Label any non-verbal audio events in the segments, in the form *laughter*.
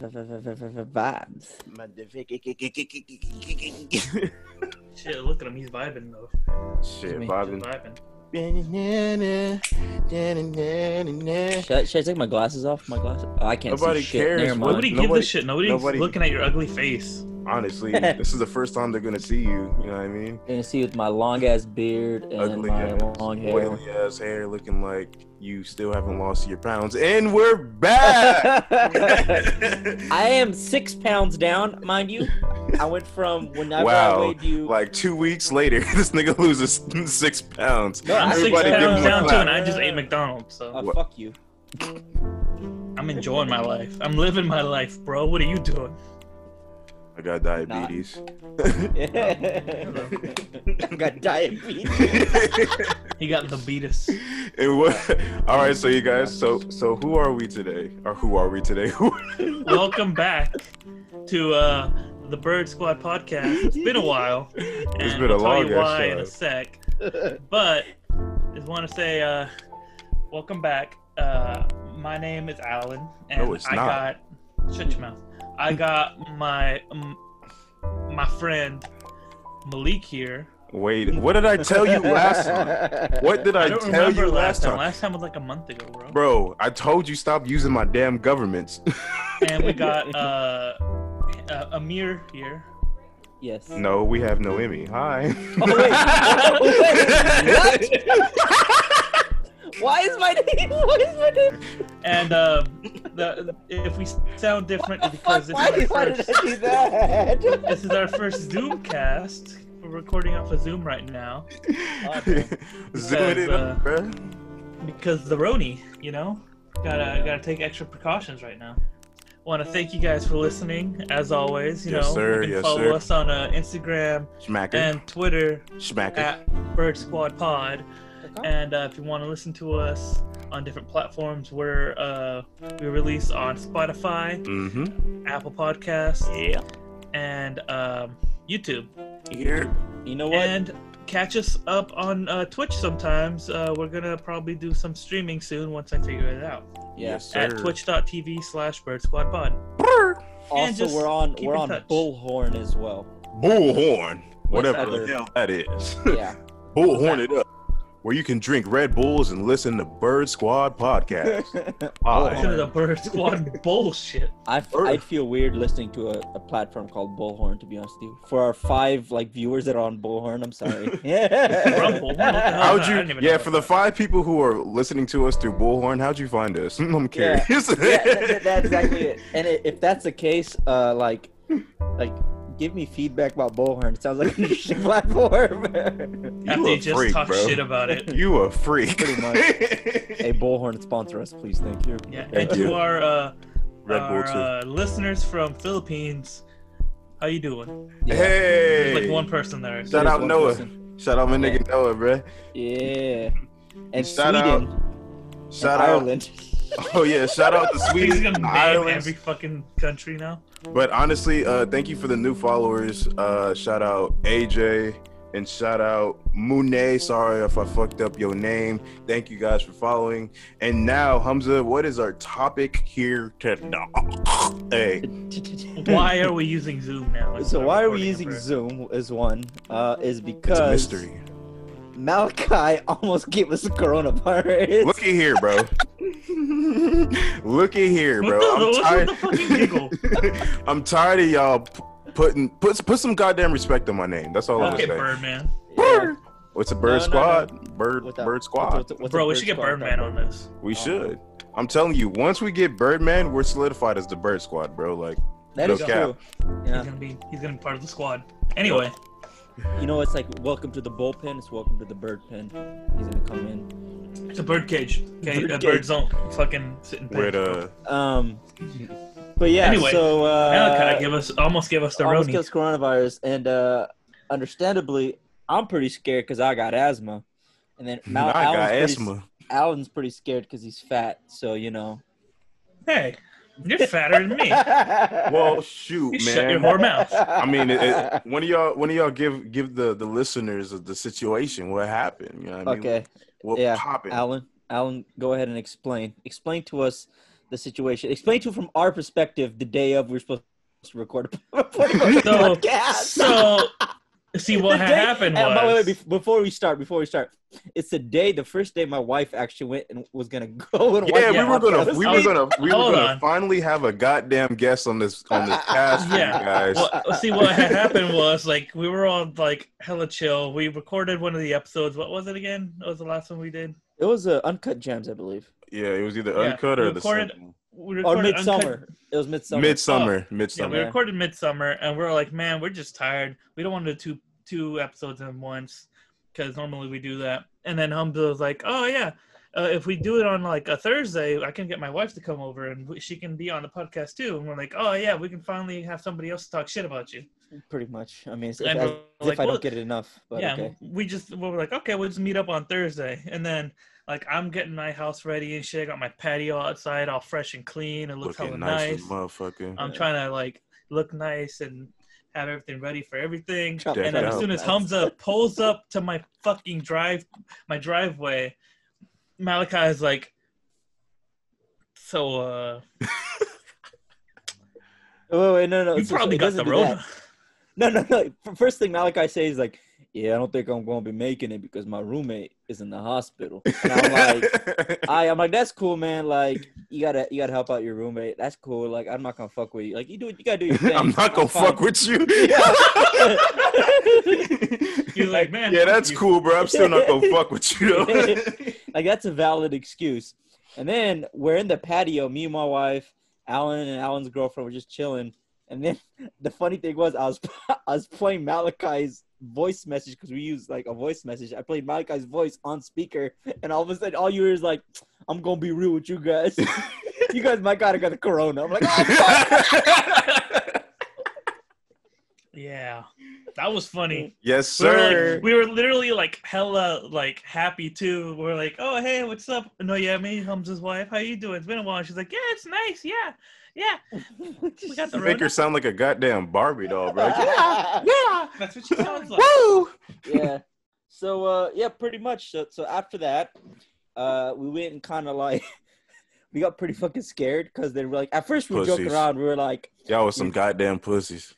Vibes. Shit, look at him. He's vibing though. Shit, vibing. vibing. Should I, should I take my glasses off? My glasses. Oh, I can't Nobody see shit. Nobody cares Never what- mind. Nobody, give nobody- a shit. Nobody's nobody- looking at your ugly face. Honestly, *laughs* this is the first time they're gonna see you. You know what I mean? You're gonna see with my long ass beard and Ugly my ass, long hair. oily ass hair, looking like you still haven't lost your pounds, and we're back. *laughs* I am six pounds down, mind you. I went from whenever Wow, I weighed you. like two weeks later, *laughs* this nigga loses six pounds. No, I'm I'm six Everybody give him pounds down too, and I just ate McDonald's. So What? fuck you. I'm enjoying my life. I'm living my life, bro. What are you doing? I got diabetes. I *laughs* got diabetes. He got the beatus. *laughs* and what? All right, so you guys, so so who are we today? Or who are we today? *laughs* Welcome back to uh, the Bird Squad podcast. It's been a while. And It's been a we'll tell you long-ass why in show. a sec. But just want to say, uh, welcome back. Uh, my name is Alan, and No, it's I not. got shut your mouth. I got my um, my friend Malik here. Wait, what did I tell you last time? What did I, I tell remember you last time? Last time was like a month ago, bro. Bro, I told you stop using my damn governments. *laughs* And we got uh, uh, Amir here. Yes. no, we have Noemi. Hi. Oh, wait. *laughs* What? *laughs* Why is my name? *laughs* What is my name? And um, the, if we sound different, it's because this why, is, why our did first, I do that? *laughs* this is our first Zoom cast. We're recording off of Zoom right now *laughs* Zoom it uh, up, bro. because the Roni, you know, gotta gotta take extra precautions right now. Want to thank you guys for listening, as always. You Yes, know, sir, you can yes, follow sir. us on uh, Instagram Schmacker. and Twitter Schmacker. at Bird Squad Pod. And uh, if you want to listen to us on different platforms, we're uh, we release on Spotify, Mm-hmm. Apple Podcasts, Yeah. and um, YouTube. Here. You know what? And catch us up on uh, Twitch sometimes. Uh, we're gonna probably do some streaming soon once I figure it out. yeah. Yes, sir. At twitch.tv slash Bird Squad Pod. Also, just we're on keep we're on touch. Bullhorn as well. Bullhorn. Whatever other- the hell that is. Yeah. *laughs* Bullhorn it up. Where you can drink Red Bulls and listen to Bird Squad podcast. *laughs* Live. Listen to the Bird Squad *laughs* bullshit. I Or- I'd feel weird listening to a, a platform called Bullhorn. To be honest with you, for our five like viewers that are on Bullhorn, I'm sorry. Yeah. *laughs* Rumble? What the hell How'd is that? I you? Yeah, for that. the five people who are listening to us through Bullhorn, how'd you find us? I'm curious. yeah, that, that's exactly it. And i if that's the case, uh, like, like, give me feedback about Bullhorn. It sounds like an interesting *laughs* platform. After You you a just freak, talk bro. shit about it. you a freak. Pretty much. *laughs* hey, Bullhorn, sponsor us, please. Thank you. Yeah, Thank and you. to our uh, Red Bull our too. uh, listeners from Philippines, how you doing? Yeah. Hey. There's like one person there. Shout There's out one Noah. person. Shout out my nigga Noah, bruh. Yeah. And Shout Sweden. out- Shout and out. Ireland. *laughs* Oh yeah, shout out to He's Sweden, gonna name Ireland. every fucking country now. But honestly, uh, thank you for the new followers. Uh, shout out AJ and shout out Monet. Sorry if I fucked up your name. Thank you guys for following. And now, Hamza, what is our topic here today? *laughs* Hey, *laughs* Why are we using Zoom now? instead So why are we using? Zoom as one? Uh, is it's because a mystery. Malachi almost gave us a coronavirus. Look at here, bro. Look at here, bro. I'm *laughs* tired. with the fucking giggle? *laughs* I'm tired of y'all putting put put some goddamn respect on my name. That's all I'm Okay, gonna say. Birdman. Yeah. What's a No, bird no, no. squad? Bird What's that? bird squad. What's- what's a Bro, we should get squad Birdman on this. We should. I'm telling you, once we get Birdman, we're solidified as the Bird Squad, bro. Like, That No is cap. true. He's gonna be he's gonna be part of the squad. Anyway, You know, it's like welcome to the bullpen. It's welcome to the bird pen. He's gonna come in. it's a bird cage. Okay, Bird the cage. birds don't fucking sit in where pens. the Um, but yeah. Anyway, so uh, Malachi give us almost give us the almost Roni. gets coronavirus, and uh, understandably, I'm pretty scared because I got asthma, and then Mal- I got pretty, asthma. Alan's pretty scared because he's fat. So you know. Hey, you're fatter than me. *laughs* Well, shoot, You shut your whore mouth. I mean, it, it, one of y'all, one of y'all, give give the the listeners of the situation what happened. You know what I mean? okay, What yeah, happened? Alan. Alan, go ahead and explain. Explain to us the situation. Explain to from our perspective the day of we're supposed to record a *laughs* So, podcast. so see what The had day- happened uh, by the way, before we start, before we start, it's the day, the first day my wife actually went and was gonna *laughs* go and watch Yeah, we were gonna we were gonna we were hold gonna on. finally have a goddamn guest on this on this cast for you Yeah. guys. well, see what had happened was like we were all like hella chill. We recorded one of the episodes. What was it again? What was the last one we did? It was uh, uncut gems, I believe, Yeah, it was either Yeah, uncut we or the recorded- simple. We or recorded Uncut- midsummer. It was midsummer. midsummer. Yeah, Midsummer. we recorded midsummer, and we are like, man, we're just tired. We don't want to do two two episodes in once because normally we do that. And then Humza was like, oh yeah, uh, if we do it on like a Thursday, I can get my wife to come over and she can be on the podcast too. And we're like, oh yeah, we can finally have somebody else talk shit about you. Pretty much. I mean, it's, And as, we're as like, if I well, don't get it enough. But yeah, okay. we just we were like, okay, we'll just meet up on Thursday, and then like I'm getting my house ready and shit. I got my patio outside, all fresh and clean. It looks hella Looking nice, nice. motherfucker. I'm Yeah. trying to like look nice and have everything ready for everything. Chop Deck And it out. as soon as That's- Hamza pulls up to my fucking drive, my driveway, Malachi is like, "So, uh, Oh, *laughs* wait, no, no. you so- so probably it got the do that. Rona." No, no, no. First thing Malachi says is like, "Yeah, I don't think I'm going to be making it because my roommate is in the hospital." *laughs* And I'm like, I, I'm like, "That's cool, man. Like, you gotta, you gotta help out your roommate. That's cool. Like, I'm not gonna fuck with you. Like, you do, you gotta do your *laughs* thing. I'm not gonna fine." fuck with you. *laughs* He's like, "Man, yeah, that's you." cool, bro. I'm still not gonna fuck with you. Like that's a valid excuse. And then we're in the patio, me and my wife, Alan and Alan's girlfriend were just chilling. And then the funny thing was, I was I was playing Malachi's voice message because we use like a voice message. I played Malachi's voice on speaker, and all of a sudden, all you hear is like, "I'm gonna be real with you guys. *laughs* you guys might gotta got the corona." I'm like, "Oh *laughs* fuck!" Yeah, that was funny. yes, We were, sir. like, we were literally like hella like happy too. We are like, "Oh hey, what's up?" No, yeah, me, Hamza's wife. How you doing? It's been a while. She's like, "Yeah, it's nice. Yeah, yeah." *laughs* We got the You make her sound like a goddamn Barbie doll, bro. *laughs* yeah. Yeah. That's what she sounds like. Woo! yeah. So uh yeah, pretty much. So, so after that, uh we went and kind of like *laughs* we got pretty fucking scared because they were like at first we were joking around. We were like, Y'all was some goddamn pussies.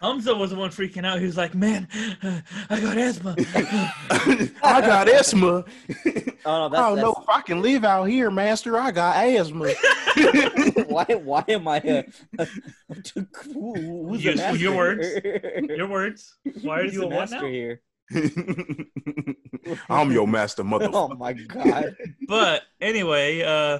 Hamza was the one freaking out. He was like, "Man, I got asthma." *laughs* I got asthma. *laughs* oh no, I don't know if I can live out here, master. I got asthma. *laughs* why why am I uh, who's You- master your words. here? Your words. Why are you a master now? here? I'm your master, motherfucker. Oh my god. But anyway, uh,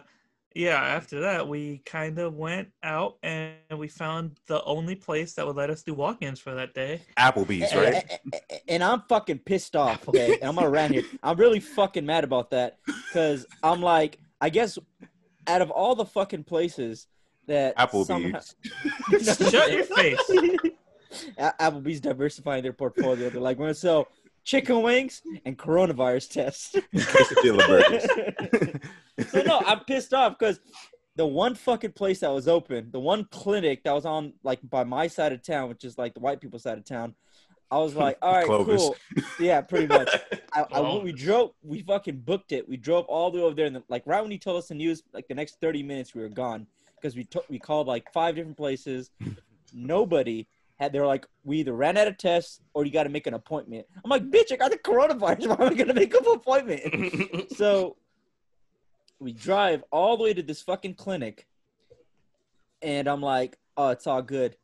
yeah. After that, we kind of went out and we found the only place that would let us do walk-ins for that day. Applebee's, right? and- and- And I'm fucking pissed off. Okay, and I'm gonna rant here. I'm really fucking mad about that because I'm like, I guess out of all the fucking places that somehow- Applebee's. *laughs* Shut your face. Applebee's diversifying their portfolio. They're like, we're gonna sell chicken wings and coronavirus tests. *laughs* Quesadilla burgers. So no, I'm pissed off because the one fucking place that was open, the one clinic that was on like by my side of town, which is like the white people side of town, I was like, *laughs* all right, Clovis. cool, yeah, pretty much. *laughs* I, I, we drove, we fucking booked it. We drove all the way over there, and then, like right when he told us the news, like the next thirty minutes, we were gone because we took we called like five different places. *laughs* Nobody had. They were like, we either ran out of tests or you got to make an appointment. I'm like, bitch, I got the coronavirus. Why am I gonna make an appointment? so we drive all the way to this fucking clinic, and I'm like, oh, it's all good.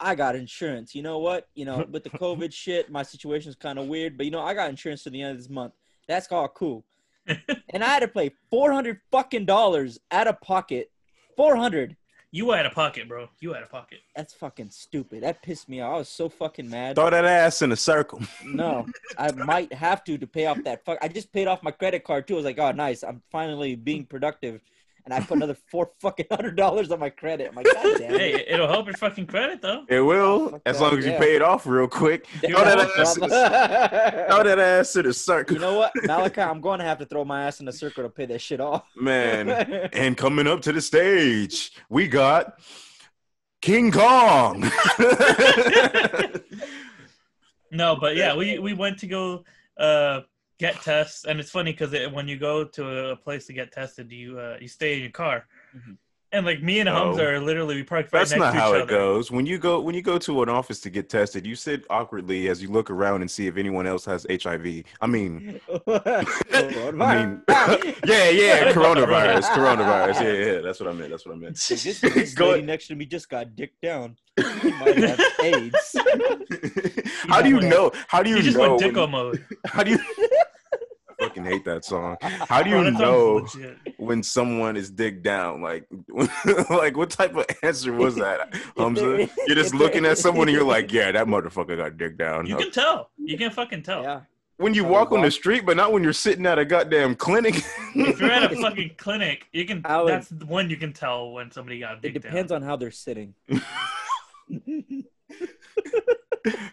I got insurance. You know what? You know, with the *laughs* COVID shit, my situation's kind of weird, but you know, I got insurance to the end of this month. That's all cool. *laughs* and I had to pay four hundred fucking dollars out of pocket. Four hundred. You had a pocket, bro. You had a pocket. That's fucking stupid. That pissed me off. I was so fucking mad. Throw that ass in a circle. No, I might have to to pay off that fuck. I just paid off my credit card too. I was like, oh, nice. I'm finally being productive, and I put another four fucking hundred dollars on my credit. I'm like, god damn it. Hey, it'll help your fucking credit though. It will, fuck as that, long as you yeah. pay it off real quick. *laughs* Damn Throw that ass in a, throw that ass in a circle. You know what, *laughs* Malachi? I'm going to have to throw my ass in a circle to pay that shit off. Man. *laughs* And coming up to the stage, we got King Kong. No, but yeah, we we went to go uh get tests, and it's funny because it, when you go to a place to get tested, you uh you stay in your car, Mhm. And like me and No. Hamza are literally we parked right That's next not to each other. That's not how it other. goes. When you go when you go to an office to get tested, you sit awkwardly as you look around and see if anyone else has HIV. I mean, *laughs* I mean, *laughs* yeah, yeah, *laughs* coronavirus, coronavirus. Yeah, yeah, that's what I meant. That's what I meant. this, this Go- lady next to me just got dicked down. She might have AIDS. how do you know? How do you You just know? went dicko when- mode. how do you? I fucking hate that song. *laughs* How do you that sounds know when someone is digged down? Like, *laughs* like what type of answer was that, *laughs* Hamza? You're just looking at someone and you're like, yeah, that motherfucker got digged down. You can tell. You can fucking tell. Yeah. when you walk on the street, but not when you're sitting at a goddamn clinic. If you're at a fucking clinic, you can. Would- That's when you can tell when somebody got It depends down. on how they're sitting.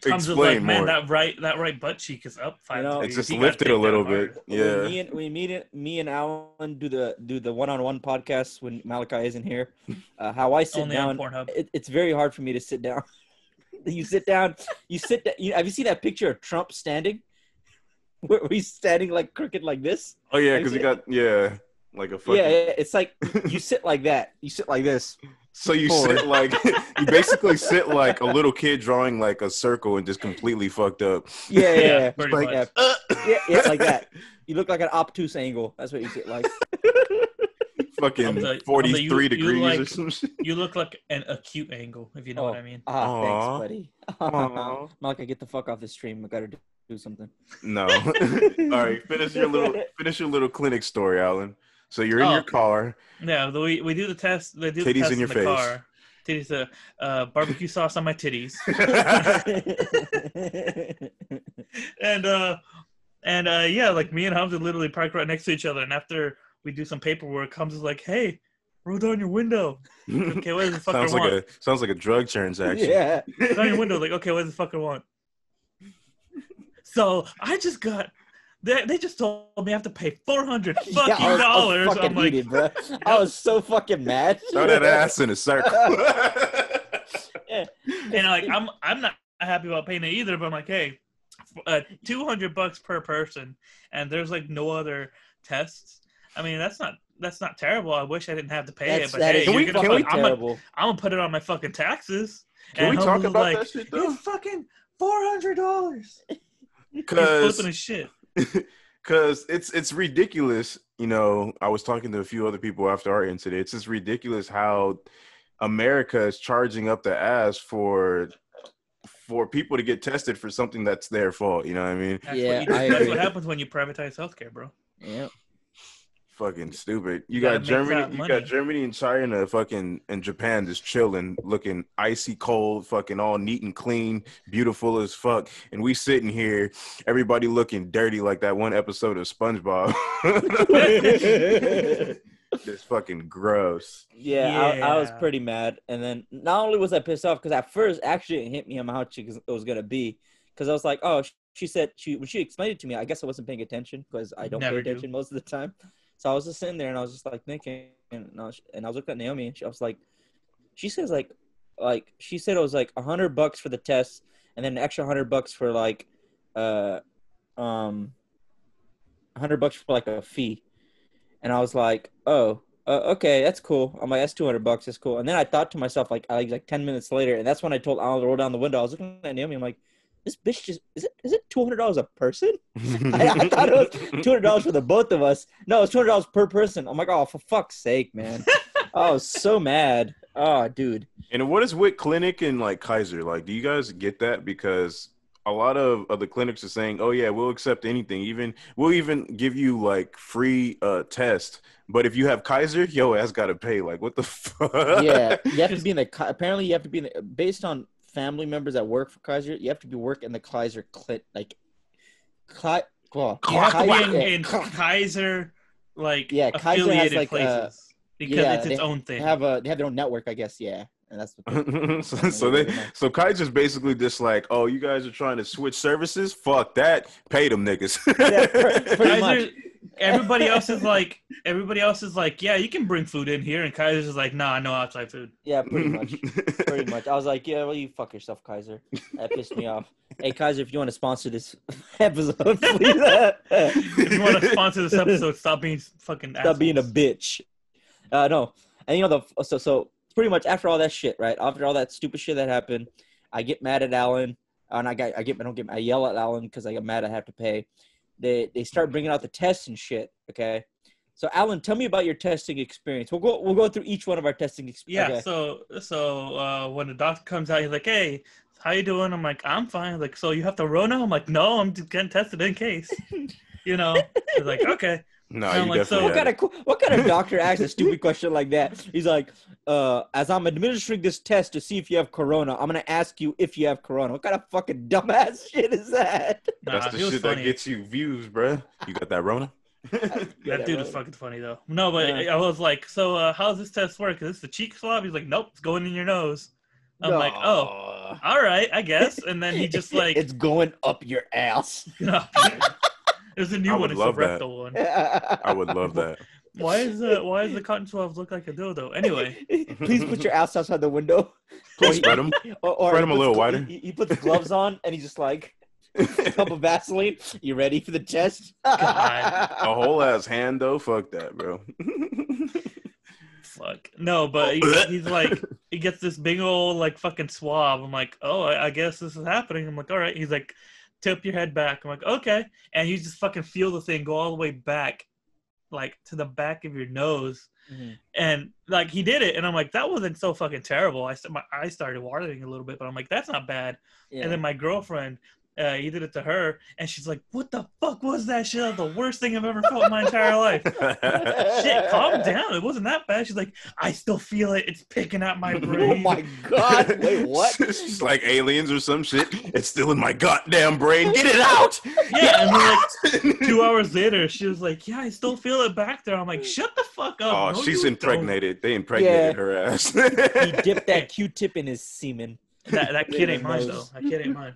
Comes with Explain like, man, more. that right, that right butt cheek is up five. You know, it's just He lifted a little bit. hard. When Yeah. me and when me and me and Alan do the do the one on one podcast when Malachi isn't here, *laughs* uh, how I sit Only down, on Pornhub. it, it's very hard for me to sit down. *laughs* you sit down, you sit. da- You, have you seen that picture of Trump standing, *laughs* where he's standing like crooked like this? Oh yeah, because he got yeah, like a fucking. Yeah, yeah, it's like you sit like that. You sit like this. So you Forward. sit like *laughs* you basically sit like a little kid drawing like a circle and just completely fucked up. Yeah, yeah, yeah. like, yeah, *laughs* yeah, yeah, like that. You look like an obtuse angle. That's what you sit like. *laughs* Fucking I'm the- I'm the- you- three you degrees or like- some shit. You look like an acute angle, if you know Oh. what I mean. Ah, Aw. thanks, buddy. Aw. Malachi, get the fuck off the stream. I gotta do, do something. No. All right, finish your little finish your little clinic story, Alan. So you're in Oh. your car. Yeah, we we do the test. They do the Titties test in your the face. car. Titties, uh, uh, barbecue sauce on my titties, *laughs* and uh, and uh, yeah, like me and Hamza literally park right next to each other. And after we do some paperwork, Hamza's like, "Hey, roll down your window." Okay, what does the *laughs* fucker sounds want? like a sounds like a drug transaction. yeah. Roll down your window. Like, okay, what does the fucker want? *laughs* So I just got. They, they just told me I have to pay four hundred fucking *laughs* Yeah, I was- I was dollars. fucking I'm like, heated, bro. *laughs* I was so fucking mad. Throw that ass in a circle. yeah. *laughs* and like I'm I'm not happy about paying it either. But I'm like, hey, uh, two hundred bucks per person, and there's like no other tests. I mean, that's not that's not terrible. I wish I didn't have to pay That's, it, but that hey, is Can we- gonna can we- I'm, gonna, terrible. I'm gonna put it on my fucking taxes. Can we talk about like, that shit It's though? fucking four hundred dollars. He's Because flipping his shit. *laughs* because it's it's ridiculous you know i was talking to a few other people after our incident it's just ridiculous how america is charging up the ass for for people to get tested for something that's their fault you know what i mean That's, Yeah, what, you, I that's agree. what happens when you privatize healthcare, bro. Yeah. Fucking stupid you Gotta got germany you got germany and china fucking and japan just chilling looking icy cold fucking all neat and clean beautiful as fuck and we sitting here everybody looking dirty like that one episode of spongebob *laughs* It's fucking gross. Yeah, I, I was pretty mad, and then not only was I pissed off because at first actually it hit me on how she it was gonna be, because I was like, oh, sh- she said she when she explained it to me, I guess I wasn't paying attention because I don't Never pay do. attention most of the time. So I was just sitting there and I was just like thinking, and I was, and I was looking at Naomi, and she, I was like, she says like, like she said it was like a hundred bucks for the test, and then an extra hundred bucks for like, uh, um, a hundred bucks for like a fee, and I was like, oh, uh, okay, that's cool. I'm like, that's two hundred bucks. That's cool. And then I thought to myself, like, like, like ten minutes later, and that's when I told to roll down the window. I was looking at Naomi. I'm like, this bitch just is it is it two hundred dollars a person? *laughs* I, I thought it was two hundred dollars for the both of us. No, it's two hundred dollars per person. I'm like, oh, for fuck's sake, man. I was *laughs* so mad. Oh, dude. And what is with clinic and like Kaiser? Like, do you guys get that? Because a lot of, of the clinics are saying, "Oh yeah, we'll accept anything. Even we'll even give you like free uh test. But if you have Kaiser, yo ass got to pay. Like, what the *laughs* fuck? Yeah, you have to be in the. Apparently, you have to be in the. Based on family members that work for Kaiser, you have to be work in the Kaiser clit like. Ki- well, You have to be Kaiser- in, in Kaiser, like Yeah, Kaiser has, affiliated like, uh, places because yeah, it's its they own They thing. have a they have their own network, I guess. Yeah, and that's what. They, so, *laughs* so they so Kaiser's basically just like, oh, you guys are trying to switch services. Fuck that. Pay them niggas. Yeah, pre- *laughs* pretty much. Kaiser, everybody else is like, everybody else is like, yeah, you can bring food in here, and Kaiser's is like, nah, no outside food. yeah, pretty much. *laughs* pretty much. I was like, yeah, well, you fuck yourself, Kaiser. That pissed me off. Hey, Kaiser, if you want to sponsor this *laughs* episode, please. If you want to sponsor this episode, stop being fucking. Stop being a bitch. Uh, no. And you know the so so pretty much after all that shit, right? After all that stupid shit that happened, I get mad at Alan, and I got I get I don't get I yell at Alan because I get mad I have to pay. They they start bringing out the tests and shit. Okay, so Alan, tell me about your testing experience. We'll go we'll go through each one of our testing experiences. Yeah. experience. So so uh, when the doctor comes out, he's like, "Hey, how you doing?" I'm like, "I'm fine." Like, so you have to Rona? I'm like, "No, I'm just getting tested in case." *laughs* You know. He's like, "Okay." No, I'm you like, definitely. so- What kind of what kind of doctor asks a stupid question like that? He's like, uh, as I'm administering this test to see if you have corona, I'm gonna ask you if you have corona. What kind of fucking dumbass *laughs* shit is that? Nah, That's he the was shit funny. that gets you views, bruh. You got that Rona? That dude is fucking funny though. No, but Yeah. I was like, "So uh, how's this test work? Is this the cheek swab?" He's like, "Nope, it's going in your nose." I'm like, "Oh, all right, I guess." And then he just *laughs* like, it's going up your ass. *laughs* you know, there's a new I one. would It's a love that. rectal one. *laughs* I would love that. Why is the why is the cotton swabs look like a dildo? Anyway, *laughs* Please put your ass outside the window. Or he- Spread them. *laughs* or, or Spread he 'em a puts little glo- wider. He, he puts gloves on and he's just like, a cup of Vaseline. You ready for the test? God. A whole ass hand though. Fuck that, bro. fuck no, but he, he's like, he gets this big old like fucking swab. I'm like, oh, I, I guess this is happening. I'm like, all right. He's like, tip your head back. I'm like, okay, and you just fucking feel the thing go all the way back, like to the back of your nose. Mhm. And like he did it, and I'm like, that wasn't so fucking terrible. I my eyes started watering a little bit, but I'm like, that's not bad. Yeah. And then my girlfriend, uh, he did it to her, and she's like, "What the fuck was that shit? That was the worst thing I've ever felt in my entire life." *laughs* Shit, calm down. It wasn't that bad. She's like, "I still feel it. It's picking at my brain." *laughs* oh my god! Wait, what? *laughs* It's like aliens or some shit. It's still in my goddamn brain. Get it out. Yeah, and then like two hours later, she was like, "Yeah, I still feel it back there." I'm like, "Shut the fuck up." Oh, No, she's you impregnated. They impregnated Yeah. her ass. He dipped that Q-tip in his semen. That, that kid ain't mine though. nice. That kid ain't mine.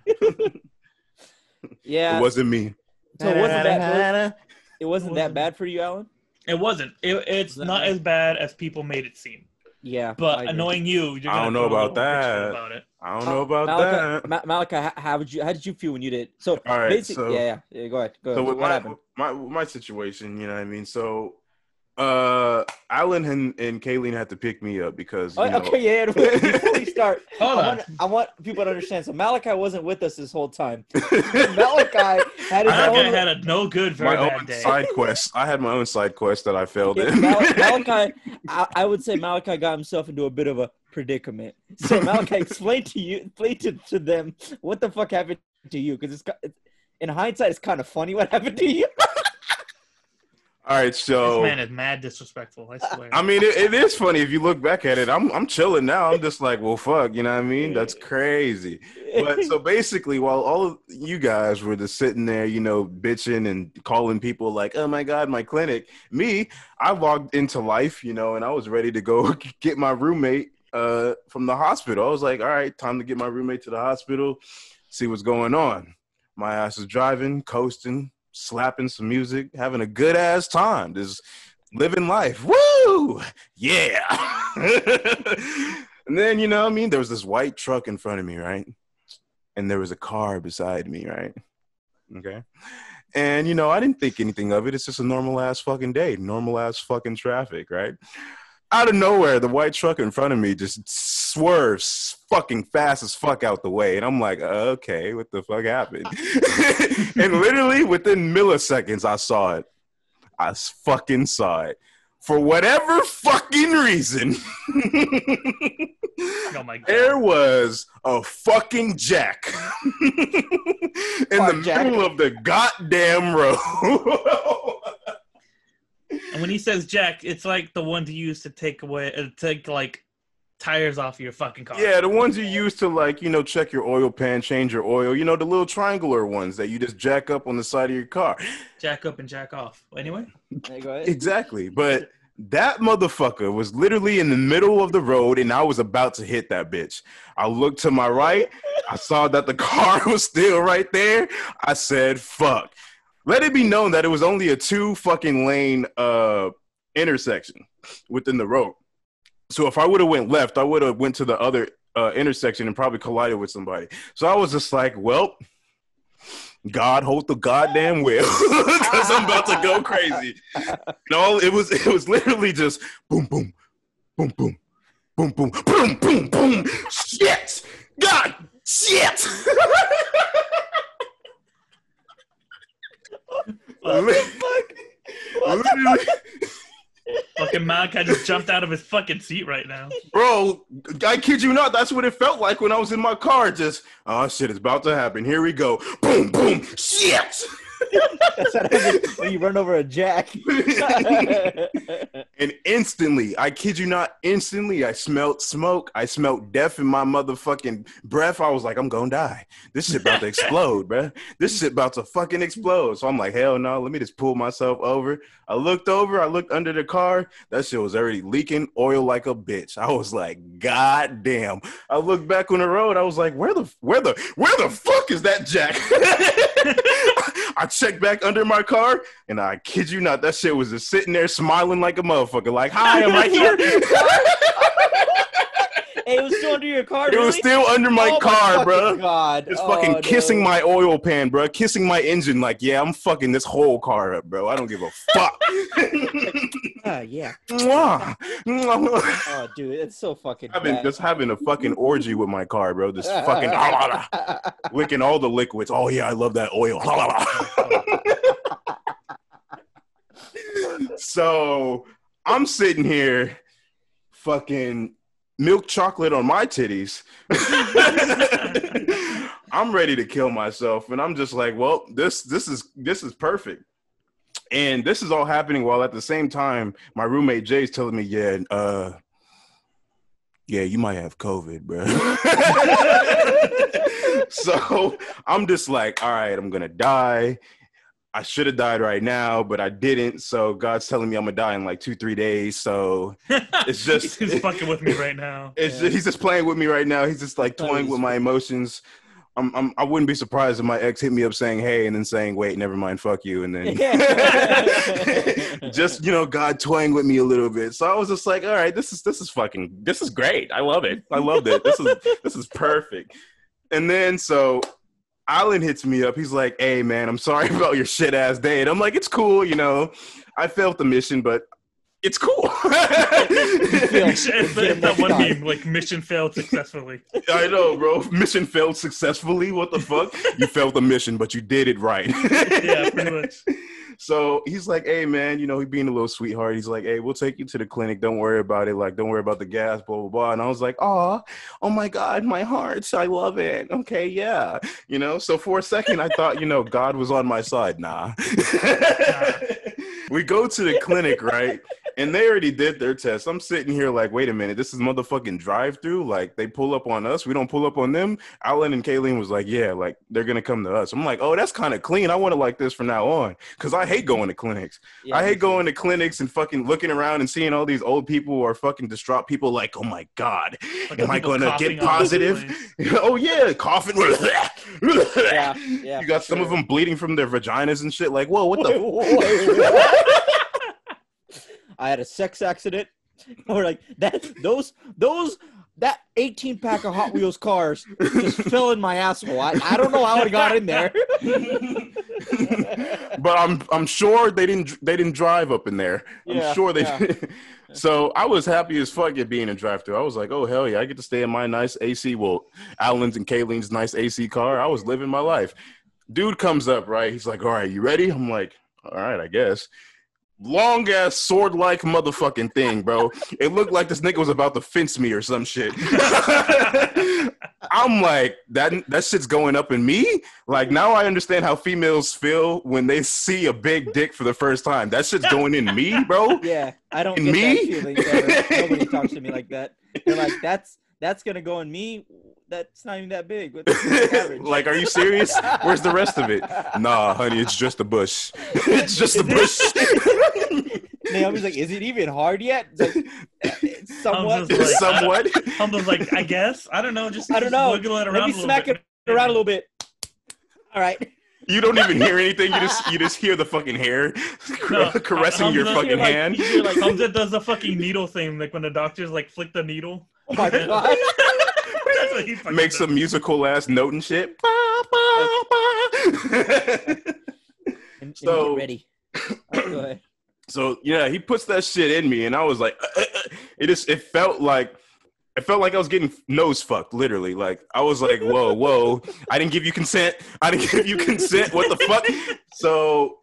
Yeah. it wasn't me. so it wasn't that. It wasn't that wasn't- bad for you, Alan. It wasn't. It, it's Was that not nice? as bad as people made it seem. Yeah. But annoying you, you're I don't know about that. About it. I don't know about Malachi, that. Ma- Malachi, how, how would you? How did you feel when you did? So, All right, basically, so- yeah, yeah, yeah. Go ahead. Go so ahead. with what my, happened? my my situation, you know what I mean. So, uh, Alan and, and Kayleen had to pick me up because you Oh, know, okay, yeah. yeah, Before we start, *laughs* Hold I on. want, I want people to understand. So Malachi wasn't with us this whole time. *laughs* Malachi had his That own. had a no good, very my bad own day. side quest. I had my own side quest that I failed Yeah, in. Mal- *laughs* Malachi, I, I would say Malachi got himself into a bit of a predicament. So Malachi, explain to you, explain to, to them what the fuck happened to you, because it's, it's in hindsight, it's kind of funny what happened to you. All right, so This man is mad disrespectful. I swear. I mean, it, it is funny if you look back at it. I'm I'm chilling now. I'm just like, well, fuck, you know what I mean? That's crazy. But so *laughs* basically, while all of you guys were just sitting there, you know, bitching and calling people like, oh my god, my clinic. Me, I logged into life, you know, and I was ready to go *laughs* get my roommate uh from the hospital. I was like, all right, time to get my roommate to the hospital, see what's going on. My ass is driving, coasting, slapping some music, having a good ass time. Just living life. Woo! Yeah. *laughs* and then, you know, what I mean, there was this white truck in front of me, right? And there was a car beside me, right? Okay. And, you know, I didn't think anything of it. It's just a normal ass fucking day, normal ass fucking traffic, right? Out of nowhere, the white truck in front of me just swerves fucking fast as fuck out the way. And I'm like, okay, what the fuck happened? *laughs* and literally within milliseconds, I saw it. I fucking saw it. For whatever fucking reason, *laughs* oh my *laughs* god. there was a fucking jack in Fuck the Jack. middle of the goddamn road. And when he says jack, it's like the one to use to take away, uh, take like tires off your fucking car. yeah, the ones you use to like, you know, check your oil pan, change your oil. You know, the little triangular ones that you just jack up on the side of your car. Jack up and jack off. Anyway, There, go ahead. *laughs* Exactly. But that motherfucker was literally in the middle of the road and I was about to hit that bitch. I looked to my right. I saw that the *laughs* car was still right there. I said, fuck. Let it be known that it was only a two fucking lane uh intersection within the road. So if I would have went left, I would have went to the other uh, intersection and probably collided with somebody. So I was just like, well, God hold the goddamn wheel *laughs* because I'm about to go crazy. No, it was it was literally just boom, boom, boom, boom, boom, boom, boom, boom, boom. Shit! God, shit! *laughs* what the fuck? What Literally, Fucking Malachi just jumped out of his fucking seat right now. bro, I kid you not, that's what it felt like when I was in my car. Just, oh shit, it's about to happen. Here we go. Boom, boom, shit! That's what happens when you run over a jack. *laughs* And instantly, I kid you not, instantly, I smelled smoke. I smelled death in my motherfucking breath. I was like, I'm gonna die. This shit about to explode, bruh. This shit about to fucking explode. So I'm like, hell no, let me just pull myself over. I looked over, I looked under the car. That shit was already leaking oil like a bitch. I was like, God damn. I looked back on the road. I was like, where the where the where the fuck is that jack? *laughs* *laughs* I checked back under my car, and I kid you not, that shit was just sitting there smiling like a motherfucker. Like, hi, am I *laughs* here? It was still under your car. It was still under my Oh car, fucking bro. God. It's Oh, fucking no. kissing my oil pan, bro. Kissing my engine. Like, yeah, I'm fucking this whole car up, bro. I don't give a fuck. Ah, *laughs* yeah. Mwah. Oh, dude, it's so fucking. I've been bad. just having a fucking orgy with my car, bro. Just fucking *laughs* licking all the liquids. Oh yeah, I love that oil. *laughs* so I'm sitting here, fucking milk chocolate on my titties. *laughs* I'm ready to kill myself, and I'm just like, well, this this is this is perfect. And this is all happening while at the same time, my roommate Jay's telling me, yeah, uh, yeah, you might have COVID, bro. *laughs* so I'm just like, all right, I'm gonna die. I should have died right now, but I didn't. So God's telling me I'm gonna die in like two, three days. So *laughs* it's just He's fucking with me right now. *laughs* it's Yeah. just, he's just playing with me right now. He's just like toying with my emotions. I'm, I'm I wouldn't be surprised if my ex hit me up saying hey and then saying wait never mind fuck you and then *laughs* just you know God toying with me a little bit. So I was just like all right this is this is fucking this is great. I love it. I loved it. This is this is perfect. And then so Alan hits me up. He's like, "Hey man, I'm sorry *laughs* about your shit ass day." And I'm like, "It's cool, you know. I failed the mission, but it's cool." *laughs* feel- It's, it's that one time. meme, like mission failed successfully. *laughs* I know, bro. Mission failed successfully. What the fuck? you failed the mission, but you did it right. Yeah, pretty much. So he's like, hey, man, you know, he being a little sweetheart. He's like, hey, we'll take you to the clinic. Don't worry about it. Like, don't worry about the gas, blah, blah, blah. And I was like, oh, oh my God, my heart. I love it. Okay, yeah. You know, so for a second, I thought, you know, God was on my side. Nah. *laughs* *laughs* we go to the clinic, right? And they already did their test. I'm sitting here like, wait a minute, this is motherfucking drive through. Like, they pull up on us. We don't pull up on them. Alan and Kayleen was like, yeah, like, they're going to come to us. I'm like, oh, that's kind of clean. I want it like this from now on. Cause I hate going to clinics. Yeah, I hate going to clinics and fucking looking around and seeing all these old people or fucking distraught people like, oh my God, Like, am I going to get all over the positive? *laughs* oh yeah, coughing. Yeah, *laughs* yeah. you got for some of them bleeding from their vaginas and shit. Like, whoa, what the? *laughs* Wait, wait. I had a sex accident. *laughs* Or like that. Those those that 18 pack of Hot Wheels cars just *laughs* fell in my asshole. I, I don't know how it got in there. *laughs* but I'm I'm sure they didn't they didn't drive up in there. Yeah, I'm sure they. yeah. so I was happy as fuck at being a drive through. I was like, oh hell yeah, I get to stay in my nice AC. Well, Alan's and Kayleen's nice AC car. I was living my life. Dude comes up right. He's like, all right, you ready? I'm like, all right, I guess. Long ass sword like motherfucking thing, bro. It looked like this nigga was about to fence me or some shit. *laughs* I'm like, that that shit's going up in me. Like now I understand how females feel when they see a big dick for the first time. That shit's going in me, bro. Yeah, I don't In get me? that feeling. Ever. Nobody talks to me like that. They're like, that's that's gonna go in me. That's not even that big. *laughs* The like, are you serious? Where's the rest of it? Nah, honey, it's just a bush. *laughs* it's just a bush. *laughs* Naomi's like, is it even hard yet? It's like, "Uh, somewhat. just like- Somewhat. Humble's like, I guess. I don't know. Just, I don't know. Wiggle it Let me a smack bit. it around a little bit. All right. You don't even hear anything. You just you just hear the fucking hair No, caressing your fucking you're like- hand. you're like- Hamza does the fucking needle thing, like when the doctors like flick the needle. Oh my *laughs* god. That's what he fucking Make does. some musical ass note and shit. *laughs* And, So- and get ready. All right. *clears throat* So yeah, he puts that shit in me, and I was like, uh, uh, uh, it just it felt like it felt like I was getting nose fucked, literally. Like I was like, whoa, whoa, I didn't give you consent. I didn't give you consent. What the fuck? *laughs* So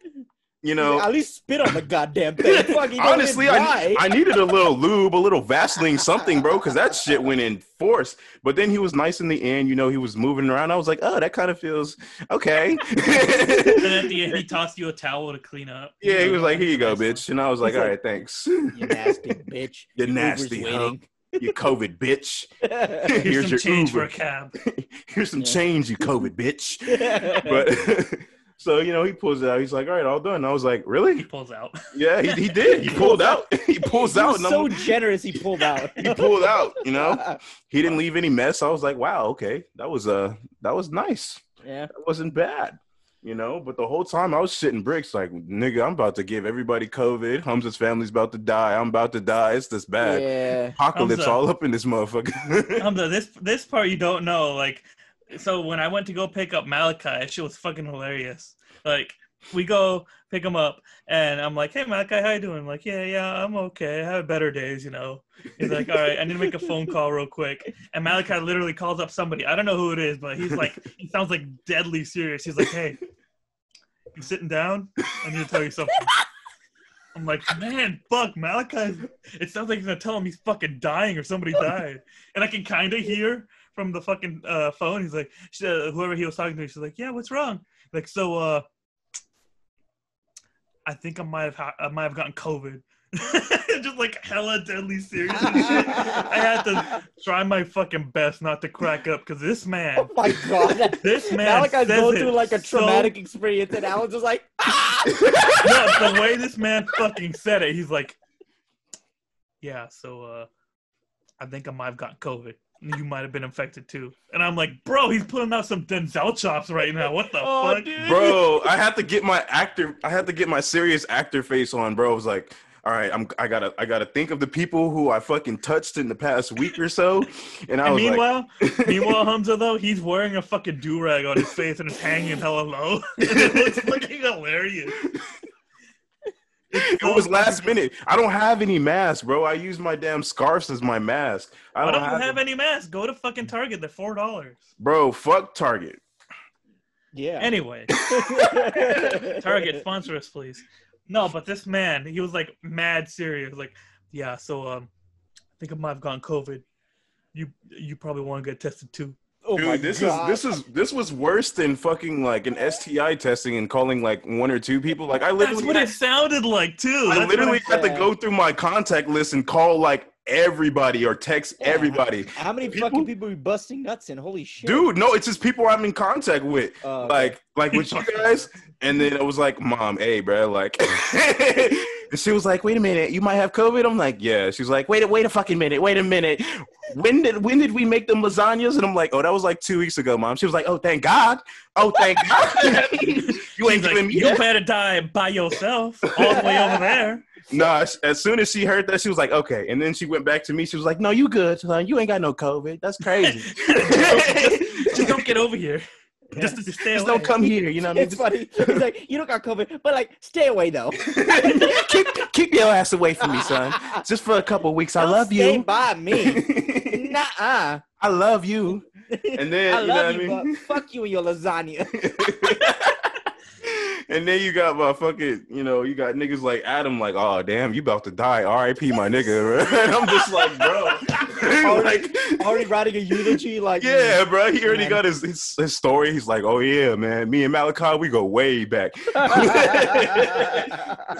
you know, At least spit on the goddamn thing. *laughs* Fuck, honestly, I. I needed a *laughs* little lube, a little Vaseline, something, bro, because that shit went in force. But then he was nice in the end. You know, he was moving around. I was like, oh, that kind of feels okay. *laughs* And at the end, he tossed you a towel to clean up. yeah, he was like, here you go, bitch. And I was like, He's all like- right, thanks. you nasty bitch. You nasty hoe. waiting. You COVID bitch. Here's, Here's some your change for Uber. a cab. Here's some Yeah. change, you COVID bitch. But so you know, he pulls it out. He's like, "All right, all done." I was like, "Really?" He pulls out. Yeah, he, he did. He *laughs* pulled out. *laughs* He pulls he out, was and so I'm, generous. He pulled out. *laughs* he pulled out. You know, he didn't leave any mess. I was like, "Wow, okay, that was uh, that was nice. yeah. That wasn't bad." You know, but the whole time I was shitting bricks, like, nigga, I'm about to give everybody COVID. Humza's family's about to die. I'm about to die. It's this bad. Yeah. Apocalypse Humza. all up in this motherfucker. Hamza, this this part you don't know. Like, so when I went to go pick up Malachi, she was fucking hilarious. Like, we go pick him up, and I'm like, "Hey, Malachi, how you doing?" like, "Yeah, yeah, I'm okay. I have better days, you know." He's like, "All right, I need to make a phone call real quick." And Malachi literally calls up somebody. I don't know who it is, but he's like, he sounds like deadly serious. He's like, "Hey, you sitting down? I need to tell you something." I'm like, man, fuck, Malachi. It sounds like he's gonna tell him he's fucking dying or somebody died. And I can kind of hear from the fucking uh, phone. He's like, she, uh, whoever he was talking to, she's like, yeah, what's wrong? Like, so, uh, I think I might have, ha- I might have gotten COVID. *laughs* Just like hella deadly serious and shit. I had to try my fucking best not to crack up because this man, Oh my god. this man, Malachi's says going it through like a so traumatic experience, and Alan's just like, ah! *laughs* no, the way this man fucking said it, he's like, "Yeah, so uh, I think I might have got COVID. You might have been infected too." And I'm like, "Bro, he's putting out some Denzel chops right now. What the *laughs* oh, fuck?" dude. bro i had to get my actor i had to get my serious actor face on bro i was like all right i'm i gotta i gotta think of the people who i fucking touched in the past week or so and i And was like meanwhile, *laughs* meanwhile, Hamza though, he's wearing a fucking do rag on his face and it's hanging hella low. *laughs* it looks fucking hilarious. It was last minute i don't have any masks bro i use my damn scarves as my mask i don't, don't you have any masks? Go to fucking Target. They're four dollars. bro fuck target Yeah. Anyway. *laughs* Target sponsor us, please. No, but this man, he was like mad serious. Like, yeah, so um, I think I might have gotten COVID. You you probably want to get tested too. Oh my Dude, this god. is this is this was worse than fucking like an STI testing and calling like one or two people. Like I literally That's literally what it sounded like too. I That's literally had to go through my contact list and call like everybody or text Yeah. everybody. How many People- fucking people be busting nuts in? Holy shit. Dude, no, it's just people I'm in contact with. Uh, Like like with you *laughs* guys. And then it was like, Mom, hey, bro, like *laughs* *laughs* and she was like, wait a minute, you might have COVID. I'm like, yeah. She's like, wait, a wait a fucking minute, wait a minute. When did when did we make them lasagnas? And I'm like, oh, that was like two weeks ago, mom. She was like, oh, thank God. Oh, thank *laughs* God. *laughs* you ain't She's like, giving me you that. better die by yourself all the way over there. No, as, as soon as she heard that, she was like, okay. And then she went back to me. She was like, no, you good, son. You ain't got no COVID. That's crazy. *laughs* Just don't get over here. Just, just stay Just away. don't come here. You know what I mean? It's funny. He's like, you don't got COVID, but like, stay away though. *laughs* keep, keep your ass away from me, son. Just for a couple weeks. I Don't love stay you. by me. *laughs* Nuh-uh. I love you. And then, I you know love what I you, mean? but fuck you and your lasagna. *laughs* and then you got my fucking, you know, you got niggas like Adam, like, oh damn, you about to die. R.I.P. my nigga. *laughs* and I'm just like, bro. *laughs* like, Already writing a eulogy, like yeah, bro. He already Man. got his, his his story. He's like, oh yeah, man. Me and Malachi, we go way back. *laughs* this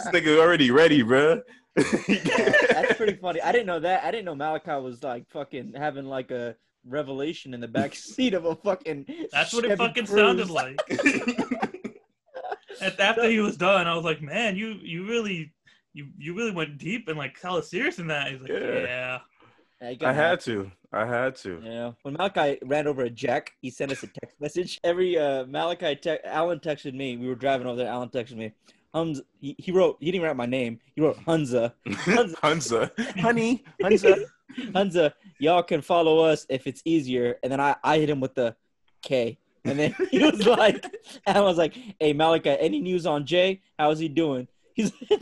nigga already ready, bro. That's pretty funny. I didn't know that. I didn't know Malachi was like fucking having like a revelation in the back seat of a fucking. That's what it fucking Cruze. sounded like. And after he was done, I was like, man, you you really you you really went deep and like hella serious in that. He's like, Yeah. yeah. Yeah, you I had to. I had to. Yeah. When Malachi ran over a jack, he sent us a text *laughs* message. Every uh, Malachi, te- Alan texted me. We were driving over there. Alan texted me. Hums, he, he wrote. He didn't write my name. He wrote Hunza. *laughs* Hunza. *laughs* Honey, Hunza. Hunza, y'all can follow us if it's easier. And then I, I hit him with the K. And then *laughs* he was like, Alan was like, hey Malachi, any news on Jay? How's he doing? He's *laughs*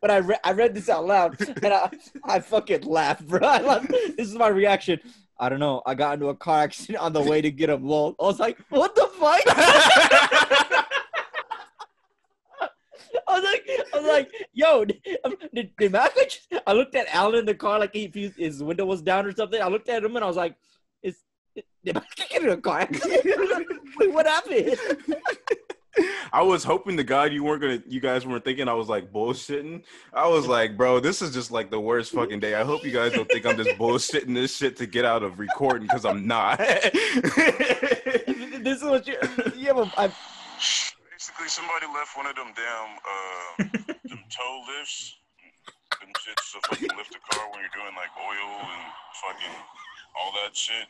when I read I read this out loud and I I fucking laughed, bro. *laughs* I laughed. This is my reaction. I don't know. I got into a car accident on the way to get him. Lol. I was like, what the fuck? I was like, I was like, yo, did, um, did, did I looked at Alan in the car like he, his window was down or something. I looked at him and I was like, did Malcolm get in a car accident? Wait, what happened? *laughs* I was hoping to God you weren't gonna, you guys weren't thinking I was like bullshitting. I was like, bro, this is just like the worst fucking day. I hope you guys don't think I'm just bullshitting this shit to get out of recording because I'm not. *laughs* this is what you. Yeah, but I, Basically, somebody left one of them damn uh, them toe lifts, them shits to fucking lift the car when you're doing like oil and fucking all that shit.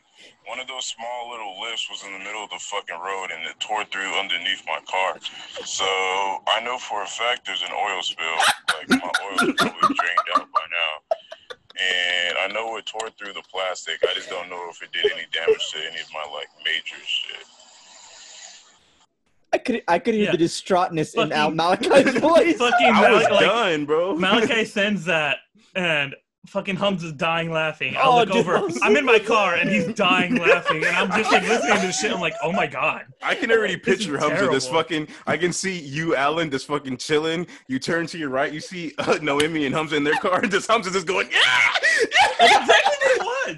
One of those small little lifts was in the middle of the fucking road and it tore through underneath my car. So I know for a fact there's an oil spill. Like my oil is probably drained out by now. And I know it tore through the plastic. I just don't know if it did any damage to any of my like major shit. I could I could hear Yeah. the distraughtness in Al Malachi's voice. Fucking I was like, done, bro. Malachi *laughs* sends that, and fucking Hums is dying laughing. I Oh, look dude, over. I'm I'm in my car, and he's dying laughing, and I'm just like listening to this shit. I'm like, oh my god. I can already This is picture Humza this fucking. I can see you, Alan, just fucking chilling. You turn to your right, you see uh, Noemi and Humza in their car, and just Humza is just going, yeah, That's exactly what it was.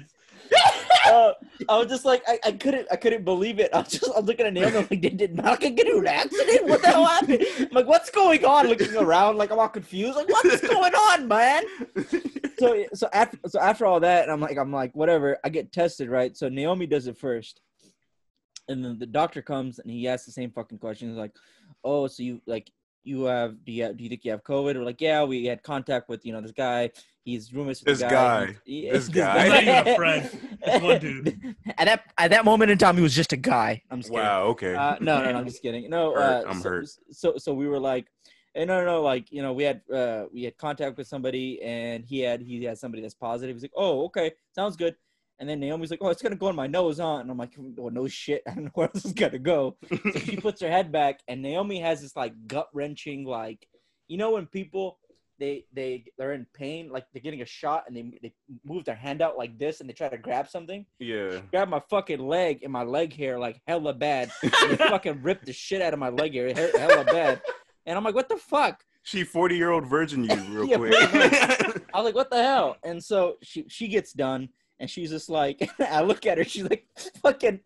uh, I was just like, I, I couldn't, I couldn't believe it. I was just, I'm looking at Naomi, I'm like, did, did Malcolm get into an accident? What the hell happened? I'm like, what's going on? Looking around, like I'm all confused. Like, what's *laughs* going on, man? So, so after, so after all that, I'm like, I'm like, whatever. I get tested, right? So Naomi does it first, and then the doctor comes and he asks the same fucking question. He's like, oh, so you like, you have, do you have, do you think you have COVID? We're like, yeah, we had contact with, you know, this guy. He's roommates with This the guy. He- This this *laughs* guy. He's a *laughs* friend. It's one dude. *laughs* At that at that moment in time, he was just a guy. I'm just kidding. wow, okay. Uh, no, no, no, I'm just kidding. No, Hurt. uh, I'm so, hurt. So, so we were like, eh, no, no, no, like you know, we had uh, we had contact with somebody, and he had he had somebody that's positive. He's like, oh, okay, sounds good. And then Naomi's like, oh, it's gonna go in my nose, huh? And I'm like, well, no shit, *laughs* I don't know where else it's gonna go. So she puts her head back, and Naomi has this like gut wrenching, like you know, when people they they they're in pain, like they're getting a shot, and they they move their hand out like this, and they try to grab something yeah. grabbed my fucking leg and my leg hair like hella bad. *laughs* And it fucking ripped the shit out of my leg hair, hella bad. And I'm like, what the fuck? She 40 year old virgin you *laughs* real Yeah, quick. *laughs* I was like, what the hell? And so she she gets done and she's just like, *laughs* I look at her, she's like, fucking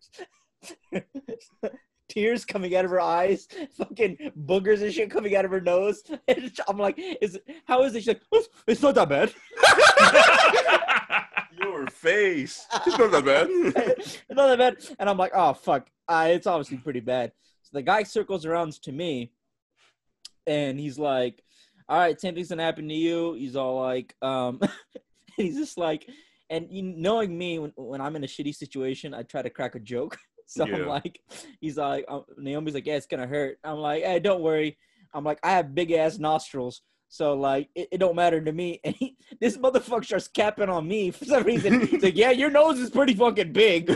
tears coming out of her eyes, fucking boogers and shit coming out of her nose. And I'm like, is it, how is it? She's like, "It's- not that bad. Your face. It's not that bad. it's not that bad. And I'm like, oh fuck, uh, it's obviously pretty bad. So the guy circles around to me, and he's like, all right, same thing's gonna happen to you. He's all like, um, *laughs* he's just like, and you, knowing me, when, when I'm in a shitty situation, I try to crack a joke. *laughs* So I'm like, he's like, uh, Naomi's like, yeah, it's gonna hurt. I'm like, hey, don't worry. I'm like, I have big ass nostrils. So like it, it don't matter to me. *laughs* And he, this motherfucker starts capping on me for some reason. He's like, yeah, your nose is pretty fucking big.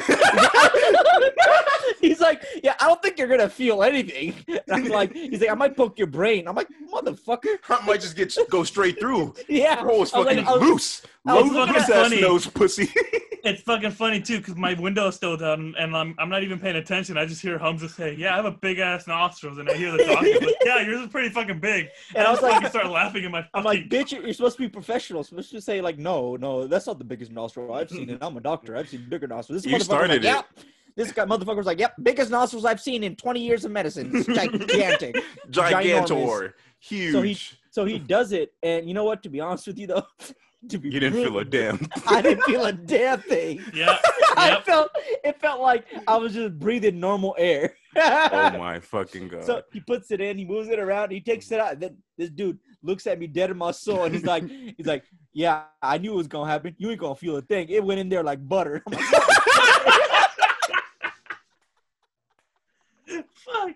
*laughs* he's like, yeah, I don't think you're gonna feel anything. And I'm like, he's like, I might poke your brain. I'm like, motherfucker. I might just get go straight through. *laughs* Yeah. Bro, it's I was like- fucking was- loose. I Loose looking ass funny. nose pussy. *laughs* it's fucking funny too because my window is still down and I'm, I'm not even paying attention. I just hear Humza say, "Yeah, I have a big ass nostrils," and I hear the doctor like, "Yeah, yours is pretty fucking big." And I was just like- fucking start laughing in my. I'm like, bitch, you're supposed to be professional. You're supposed to say like, no, no, that's not the biggest nostril I've seen. And I'm a doctor. I've seen bigger nostrils. This You motherfucker's started like, it. Yep. This guy motherfucker was like, yep, biggest nostrils I've seen in 20 years of medicine. It's gigantic. *laughs* Gigantor. Huge. So he- So he does it, and you know what? To be honest with you, though, *laughs* to be you didn't feel a brutally- damn. I didn't feel a damn thing. *laughs* yeah, I Yep. felt it felt like I was just breathing normal air. oh my fucking god. So he puts it in, he moves it around, he takes it out. And then this dude looks at me dead in my soul, and he's like, he's like, yeah, I knew it was gonna happen. You ain't gonna feel a thing. It went in there like butter. I'm like, fuck.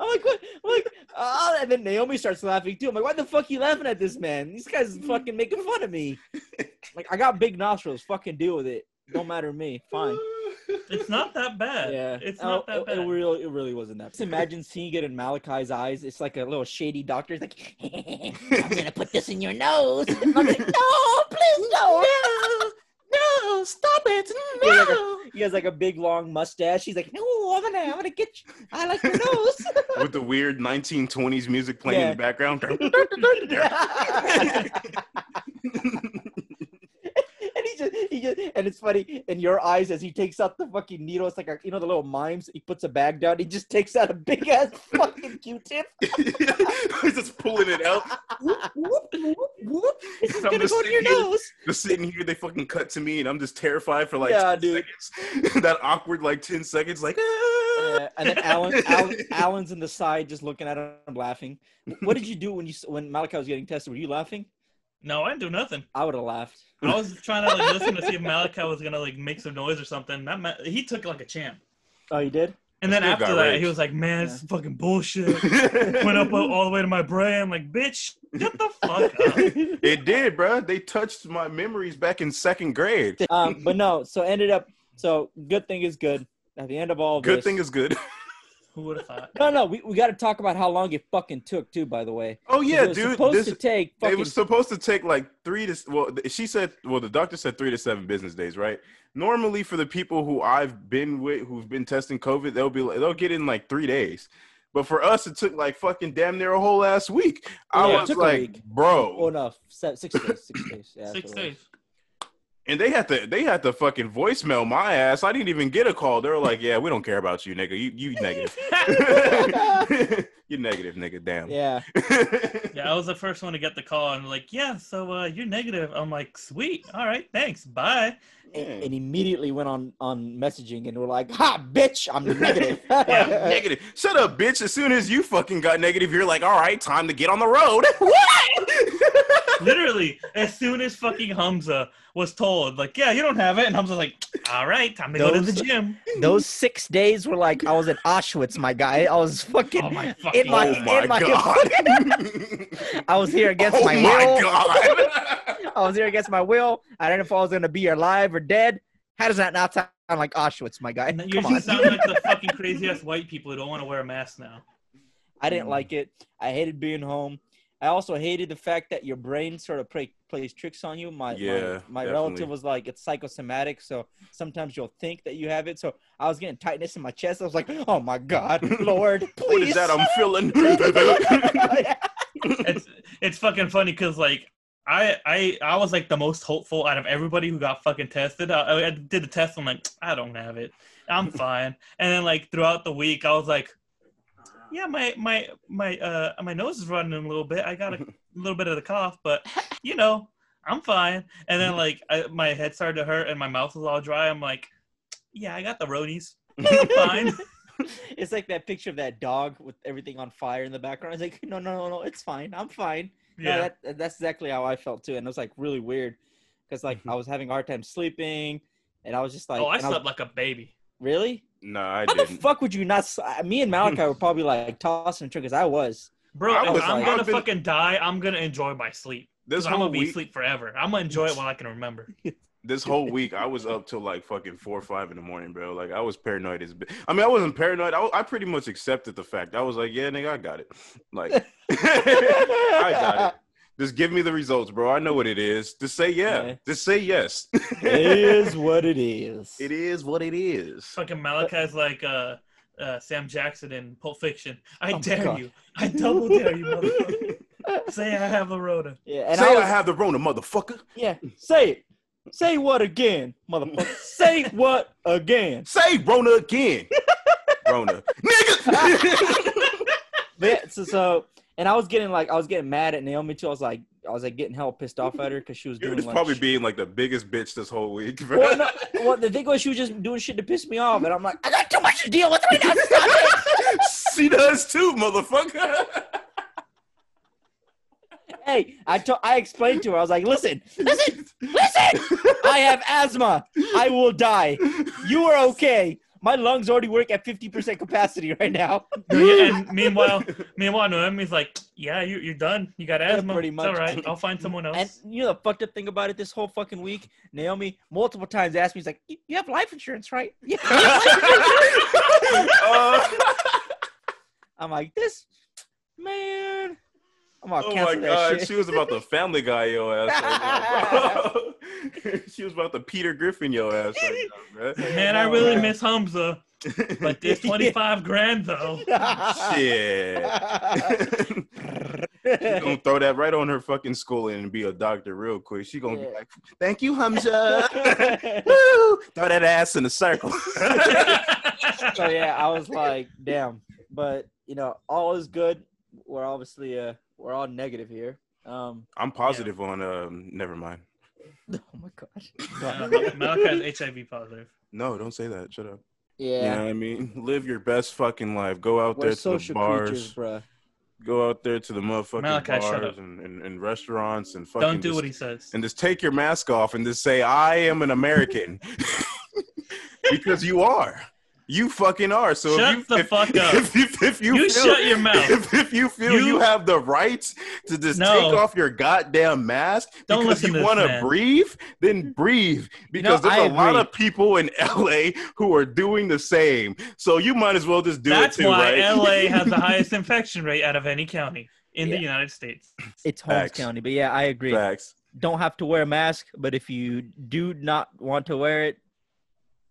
I'm like, what? I'm like, oh, and then Naomi starts laughing too. I'm like, why the fuck are you laughing at this man? These guys is fucking making fun of me. *laughs* Like, I got big nostrils. Fucking deal with it. Don't matter to me. Fine. *laughs* It's not that bad. Yeah, It's Oh, not that it, bad. It really, it really wasn't that. Bad. Just imagine seeing it in Malachi's eyes. It's like a little shady doctor. He's like, *laughs* "I'm gonna put this in your nose." I'm like, "No, please no, no, no, stop it, no." He has, like a, he has like a big long mustache. He's like, "No, I'm gonna, I'm gonna get you. I like your nose." *laughs* With the weird 1920s music playing in the background. *laughs* *laughs* and just, he just, and it's funny in your eyes as he takes out the fucking needle. It's like a, you know the little mimes. He puts a bag down. He just takes out a big ass *laughs* fucking Q-tip. *laughs* He's just pulling it out. It's just I'm gonna just go to your here- nose. Just sitting here, they fucking cut to me, and I'm just terrified for like Yeah, 10 dude. seconds. *laughs* that awkward like 10 seconds, like. "Ah." Yeah, and then Alan, Alan, Alan's in the side just looking at him, laughing. What did you do when you when Malachi was getting tested? Were you laughing? No, I didn't do nothing. I would have laughed. I was *laughs* trying to like listen to see if Malachi was gonna like make some noise or something. That ma- he took like a champ. Oh, he did? And then after that, rage. he was like, "Man, it's fucking bullshit." *laughs* Went up all the way to my brain. I'm like, "Bitch, get the fuck up." *laughs* it did, bruh. They touched my memories back in second grade. um, but no. So ended up. So good thing is good. At the end of all Good this, thing is good. Who would have thought? no, no. We, we got to talk about how long it fucking took too. By the way, Oh yeah, it was dude. Supposed This, to take it was supposed to take like three to well. She said, well, the doctor said three to seven business days, right? Normally, for the people who I've been with, who've been testing COVID, they'll be like, they'll get in like three days. But for us, it took like fucking damn near a whole ass week. I Yeah, was like, bro, oh no, six days. Six days. Yeah, Six what it was. days. And they had to they had to fucking voicemail my ass. I didn't even get a call. They were like, yeah, we don't care about you, nigga. You you negative. *laughs* *laughs* You're negative, nigga. Damn. Yeah. *laughs* Yeah, I was the first one to get the call, and like, yeah, so uh, you're negative. I'm like, sweet, all right, thanks, bye. And, and immediately went on on messaging and were like, "Ha, bitch, I'm negative." Yeah, negative. Shut up, bitch. As soon as you fucking got negative, you're like, all right, time to get on the road. Literally, as soon as fucking Hamza was told, like, yeah, you don't have it, and Hamza's like, all right, time to go to the gym. Those six days were like I was at Auschwitz, my guy. I was fucking. Oh my fucking in my, oh my in my god. *laughs* I was here against oh my, my will. god. *laughs* *laughs* I was here against my will. I didn't know if I was gonna be alive or dead. How does that not sound like Auschwitz, my guy? You Come on. just sound like the fucking crazy ass white people who don't want to wear a mask now. I didn't like it. I hated being home. I also hated the fact that your brain sort of play, plays tricks on you. My Yeah, my, my relative was like it's psychosomatic, so sometimes you'll think that you have it. So I was getting tightness in my chest. I was like, "Oh my God, *laughs* Lord, please!" what is that I'm feeling? *laughs* It's it's fucking funny because like I I I was like the most hopeful out of everybody who got fucking tested. I, I did the test. I'm like, I don't have it. I'm *laughs* fine. and then like throughout the week, I was like, yeah, my my my uh my nose is running a little bit. I got a *laughs* little bit of the cough, but you know, I'm fine. And then like I, my head started to hurt and my mouth was all dry. I'm like, yeah, I got the roadies. I'm *laughs* fine. *laughs* it's like that picture of that dog with everything on fire in the background. It's like, no, no, no, no, it's fine. I'm fine. No, Yeah. that, that's exactly how I felt too, and it was like really weird because like I was having a hard time sleeping, and I was just like, oh, I and was- slept like a baby. really? No, I How the didn't. fuck would you not? Me and Malachi were probably like tossing and triggers. I was. Bro, I was, I'm like- gonna been- fucking die, I'm gonna enjoy my sleep. This 'Cause I'm gonna be week, asleep forever. I'm gonna enjoy it while I can remember. *laughs* this whole week, I was up till like fucking four or five in the morning, bro. Like I was paranoid as. I mean, I wasn't paranoid. I, I pretty much accepted the fact. I was like, yeah, nigga, I got it. Like, *laughs* I got it. Just give me the results, bro. I know what it is. Just say yeah. Yeah. Just say yes. it is what it is. It is what it is. Fucking Malachi's like uh, uh, Sam Jackson in Pulp Fiction. I Oh dare you. I double dare you, motherfucker. *laughs* Say I have a rota. Yeah, and say I I, have the Rona, motherfucker. yeah. Say it. Say what again, motherfucker? Say what again? Say Rona again. *laughs* Rona, nigga. *laughs* Yeah, so, so and I was getting like I was getting mad at Naomi too. I was like I was like getting hell pissed off at her because she was doing like probably being like the biggest bitch this whole week, bro. well, no, well, the thing was she was just doing shit to piss me off, and I'm like I got too much to deal with right now. *laughs* She does too, motherfucker. hey, I to- I explained to her. I was like, listen, listen, listen. I have asthma. I will die. You are okay. My lungs already work at fifty percent capacity right now. *laughs* Yeah, and *laughs* meanwhile, meanwhile, Noemi's like, "Yeah, you, you're done. You got Yeah, asthma. pretty It's all much. right. I'll find someone else." And you know the fucked up thing about it this whole fucking week, Naomi multiple times asked me, "He's like, you you have life insurance, right?" *laughs* Yeah. Uh, I'm like, this man. I'm gonna oh my that god, shit. she was about the Family Guy your ass. Right now, bro. she was about to Peter Griffin your ass right now, *laughs* man. Man, I really miss Hamza, but *laughs* this 25 grand though. *laughs* Shit. She gonna throw that right on her fucking schooling and be a doctor real quick. She gonna be like, "Thank you, Hamza." Woo! Throw that ass in a circle. so yeah, I was like, damn. But you know, all is good. We're obviously uh we're all negative here. Um I'm positive on. Um, never mind. *laughs* oh my gosh. Uh, Malachi's HIV positive. No, don't say that. Shut up. Yeah. You know what I mean? *laughs* Live your best fucking life. Go out We're there to the bars. creatures, bruh. Go out there to the motherfucking Malachi, bars and, and, and restaurants and fucking Don't do just, what he says. and just take your mask off and just say, I am an American. *laughs* because you are. You fucking are. So Shut if you, the if, fuck up. *laughs* If, if, if you, You feel, shut your mouth. If, if you feel you, You- have the right to just No. take off your goddamn mask Don't because you want to breathe, then mm-hmm. breathe. Because know, I there's a lot of people in LA who are doing the same. So you might as well just do That's it too, why right? LA *laughs* has the highest infection rate out of any county in the United States. It's Holmes Facts. County. But yeah, I agree. Facts. Don't have to wear a mask, but if you do not want to wear it,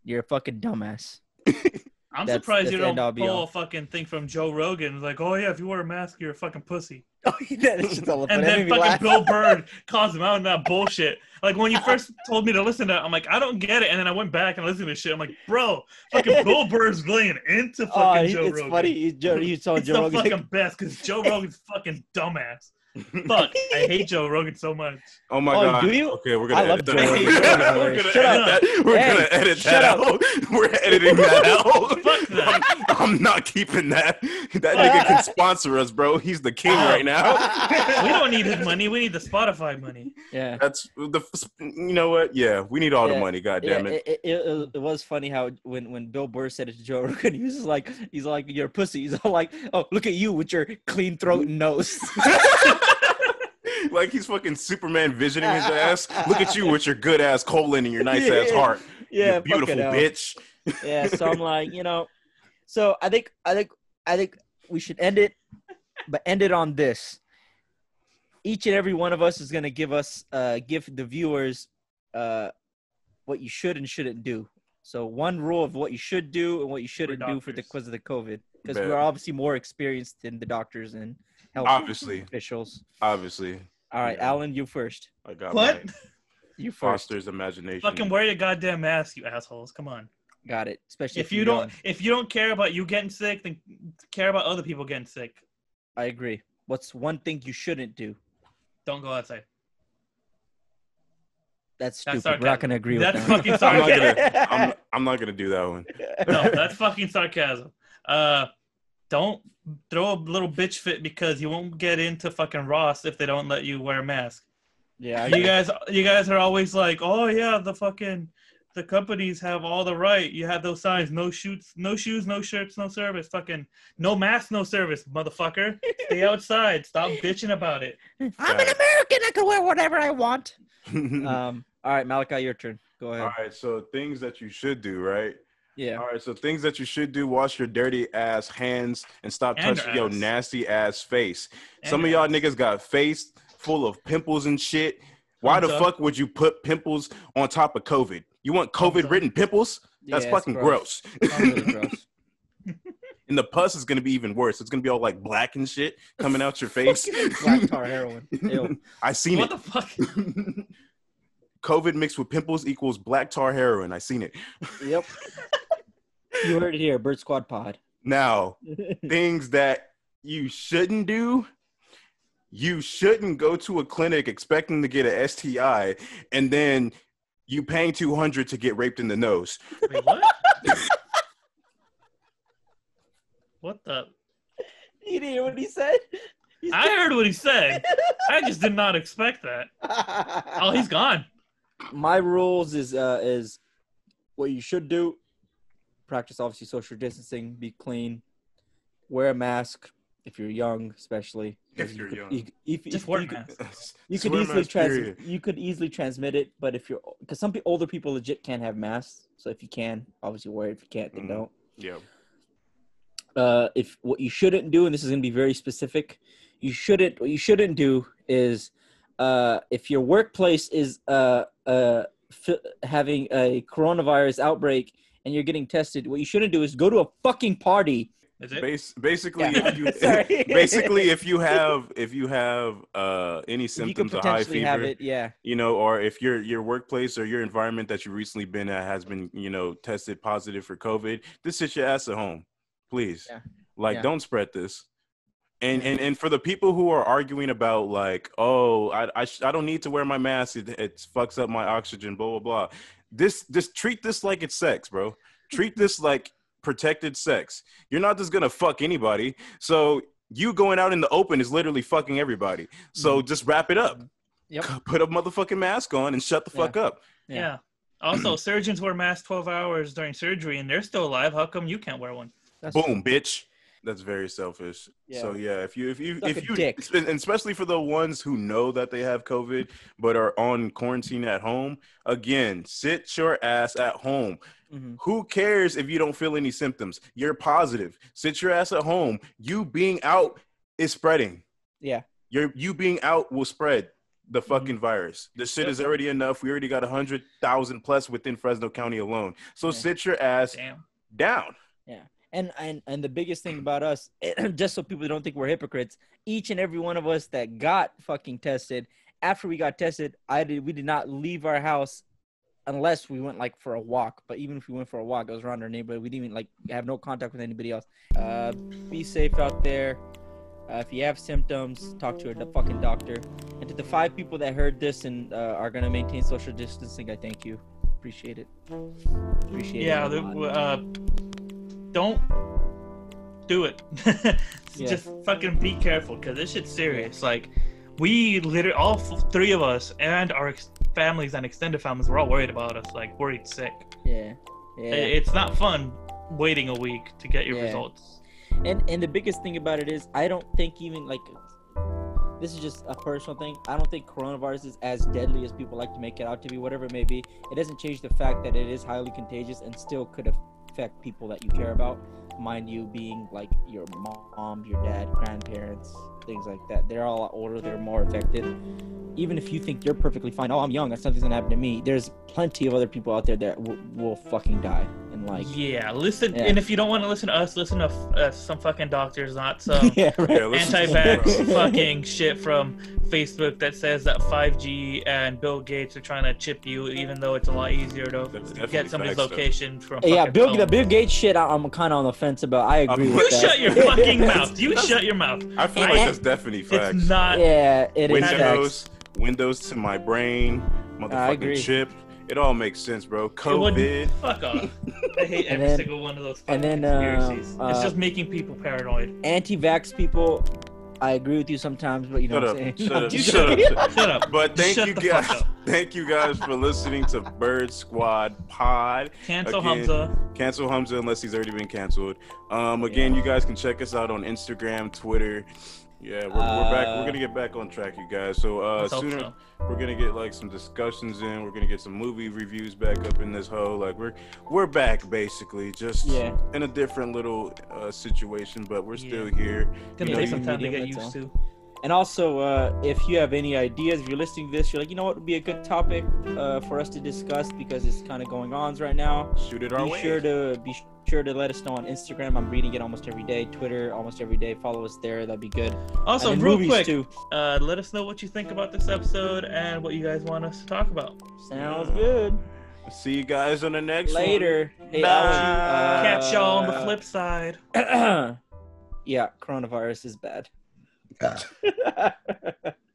you're a fucking dumbass. I'm That's- surprised you that's end don't pull a fucking thing from Joe Rogan. Like, oh yeah, if you wear a mask, you're a fucking pussy. *laughs* Oh, And then fucking Bill Burr *laughs* calls him out on that bullshit. Like when you *laughs* first told me to listen to it, I'm like, I don't get it. And then I went back and listened to shit. I'm like, bro, fucking Bill Burr's laying into fucking Oh, Joe it's Rogan. funny. He, Joe, he told It's Joe the Rogan. fucking best because Joe Rogan's fucking dumbass. Fuck, *laughs* I hate Joe Rogan so much. Oh my Oh, god. do you? Okay, we're gonna I edit that. Joe. Rogan. we're Shut gonna up. edit that. We're Hey, gonna edit shut that up. out. We're editing that *laughs* out. Fuck that. I'm, I'm not keeping that. That nigga can sponsor us, bro. He's the king right now. *laughs* We don't need his money. We need the Spotify money. yeah. That's the. You know what? Yeah, we need all the money. God Yeah, damn it. it, it, it, it was funny how when, when Bill Burr said it to Joe Rogan, he was just like, he's like, you're a pussy. He's all like, oh, look at you with your clean throat and nose. Like he's fucking Superman visioning his ass. Look at you with your good ass colon and your *laughs* nice ass heart. yeah, you beautiful bitch. Yeah, so I'm *laughs* like, you know, so I think, I think, I think we should end it, but end it on this. Each and every one of us is gonna give us, uh, give the viewers, uh, what you should and shouldn't do. So one rule of what you should do and what you shouldn't do for the doctors. because of the COVID, because we're obviously more experienced than the doctors and health Obviously, officials. obviously. All right, Yeah. Alan, you first. I got What? my *laughs* You first. Foster's imagination. Fucking wear your goddamn mask, you assholes. Come on. Got it. Especially If you you're don't, if you don't care about you getting sick, then care about other people getting sick. I agree. What's one thing you shouldn't do? Don't go outside. That's That's stupid. We're not gonna agree That's with that. fucking I'm not sarcasm. gonna. I'm, I'm not gonna do that one. no, that's fucking sarcasm. Uh, don't throw a little bitch fit because you won't get into fucking Ross if they don't let you wear a mask. yeah, You guys, you guys are always like, oh yeah, the fucking the companies have all the right. You have those signs: no shoots, no shoes, no shirts, no service. Fucking no mask, no service, motherfucker. Stay *laughs* outside. Stop bitching about it. I'm an American. I can wear whatever I want. *laughs* Um. All right, Malachi, your turn. Go ahead. All right, so things that you should do, right? Yeah. All right, so things that you should do: wash your dirty ass hands and stop And touching your your ass. nasty ass face. And Some of y'all niggas got face full of pimples and shit. Why the up. fuck would you put pimples on top of COVID? You want COVID ridden pimples? That's Yeah, fucking gross. Sounds really *laughs* gross. and the pus is gonna be even worse. It's gonna be all like black and shit coming out your *laughs* face. Black tar heroin. *laughs* Ew. I seen What it. the fuck? COVID mixed with pimples equals black tar heroin. I seen it. Yep. You heard it here, Bird Squad Pod. Now, *laughs* things that you shouldn't do. You shouldn't go to a clinic expecting to get a STI and then you paying 200 to get raped in the nose. Wait, what? *laughs* what the? you didn't hear what he said? He's I heard what he said. *laughs* I just did not expect that. Oh, he's gone. my rules is uh is what you should do practice obviously social distancing, be clean, wear a mask if you're young, especially. If you're you could, young. You, if, Just if wear you, a could- mask. *laughs* you could easily mask, trans you could easily transmit it, but if you're because some people, older people legit can't have masks. So if you can, obviously wear it. If you can't, then Mhm. don't. Yeah. uh, if what you shouldn't do, and this is going to be very specific, you shouldn't. What you shouldn't do is, uh, if your workplace is uh, uh, f- having a coronavirus outbreak and you're getting tested, what you shouldn't do is go to a fucking party. Is it? Bas- basically, Yeah. if you, *laughs* basically, if you have if you have uh, any If you could symptoms of high potentially fever, have it, yeah, you know, or if your your workplace or your environment that you've recently been at has been, you know, tested positive for COVID, just sit your ass at home, please. Yeah. Like, Yeah. don't spread this. And and and for the people who are arguing about like, oh, I I, sh- I don't need to wear my mask, it, it fucks up my oxygen, blah blah blah. This just treat this like it's sex, bro. Treat this *laughs* like protected sex. You're not just gonna fuck anybody. So you going out in the open is literally fucking everybody. So mm-hmm. just wrap it up. Yep. *laughs* Put a motherfucking mask on and shut the Yeah. fuck up. Yeah. Yeah. Also, surgeons wear masks 12 hours during surgery and they're still alive. How come you can't wear one? That's Boom, bitch. That's very selfish. Yeah. So yeah, if you if you Suck if you dick. and especially for the ones who know that they have COVID but are on quarantine at home, again, sit your ass at home. Mhm. Who cares if you don't feel any symptoms? You're positive. Sit your ass at home. You being out is spreading. Yeah. Your you being out will spread the fucking virus. The shit is already enough. We already got a hundred thousand plus within Fresno County alone. So Yeah. sit your ass Damn. down. And and and the biggest thing about us, *clears throat* just so people don't think we're hypocrites, each and every one of us that got fucking tested, after we got tested, I did we did not leave our house unless we went like for a walk. But even if we went for a walk, it was around our neighborhood. We didn't even like have no contact with anybody else. Uh, be safe out there. Uh, if you have symptoms, talk to a fucking doctor. And to the five people that heard this and uh, are gonna maintain social distancing, I thank you. Appreciate it. Appreciate Yeah, it. lot. uh, don't do it. *laughs* Yeah. Just fucking be careful because this shit's serious. Like, we literally, all three of us and our ex- families and extended families were all worried about us, like, worried sick. yeah. Yeah. It's not fun waiting a week to get your Yeah. results. And and the biggest thing about it is I don't think even like this is just a personal thing. I don't think coronavirus is as deadly as people like to make it out to be, whatever it may be. It doesn't change the fact that it is highly contagious and still could affect people that you care about. Mind you, being like your mom, your dad, grandparents, things like that. They're all older, they're more affected. Even if you think you're perfectly fine, oh, I'm young, that's nothing's gonna happen to me. There's plenty of other people out there that will, will fucking die. And like, Yeah, listen. Yeah. And if you don't want to listen to us, listen to f- uh, some fucking doctors, not some *laughs* yeah, right. Yeah, anti-vax *laughs* fucking shit from Facebook that says that 5G and Bill Gates are trying to chip you, even though it's a lot easier to get somebody's facts, though. location from. Yeah, Bill, phone. the Bill Gates shit, I- I'm kind of on the fence about. I agree Um, with You that. shut your *laughs* fucking mouth. You shut your mouth. I feel And- like that's definitely facts. It's not. Yeah, it is. Windows, facts. Windows to my brain, motherfucking chip. It all makes sense, bro. It COVID. Fuck off. I hate And every then- single one of those and fucking then, uh, conspiracies. it's uh, just making people paranoid. Anti-vax people, I agree with you sometimes, but you know Shut what. I'm saying. Shut *laughs* up. You Shut up. Shut up. But thank Shut you the guys. fuck up. Thank you guys for listening to Bird Squad Pod. Cancel Again, Hamza. Cancel Hamza unless he's already been canceled. Um, again, you guys can check us out on Instagram, Twitter. Yeah, we're, we're back. We're Uh, gonna get back on track, you guys. So uh, sooner so. we're gonna get like some discussions in. We're gonna get some movie reviews back up in this hole. Like we're we're back basically, just Yeah. in a different little uh, situation, but we're still Yeah. here. Gonna You take you- some time to get used to. And also, uh, if you have any ideas, if you're listening to this, you're like, you know what would be a good topic uh, for us to discuss because it's kind of going on right now. Shoot it our Be way. sure to be sure to let us know on Instagram. I'm reading it almost every day. Twitter almost every day. Follow us there. That'd be good. Also, real quick, too. uh, let us know what you think about this episode and what you guys want us to talk about. Sounds good. See you guys on the next one. Later. Hey, Bye. Catch y'all on the uh, flip side. *clears throat* yeah, coronavirus is bad. God. *laughs*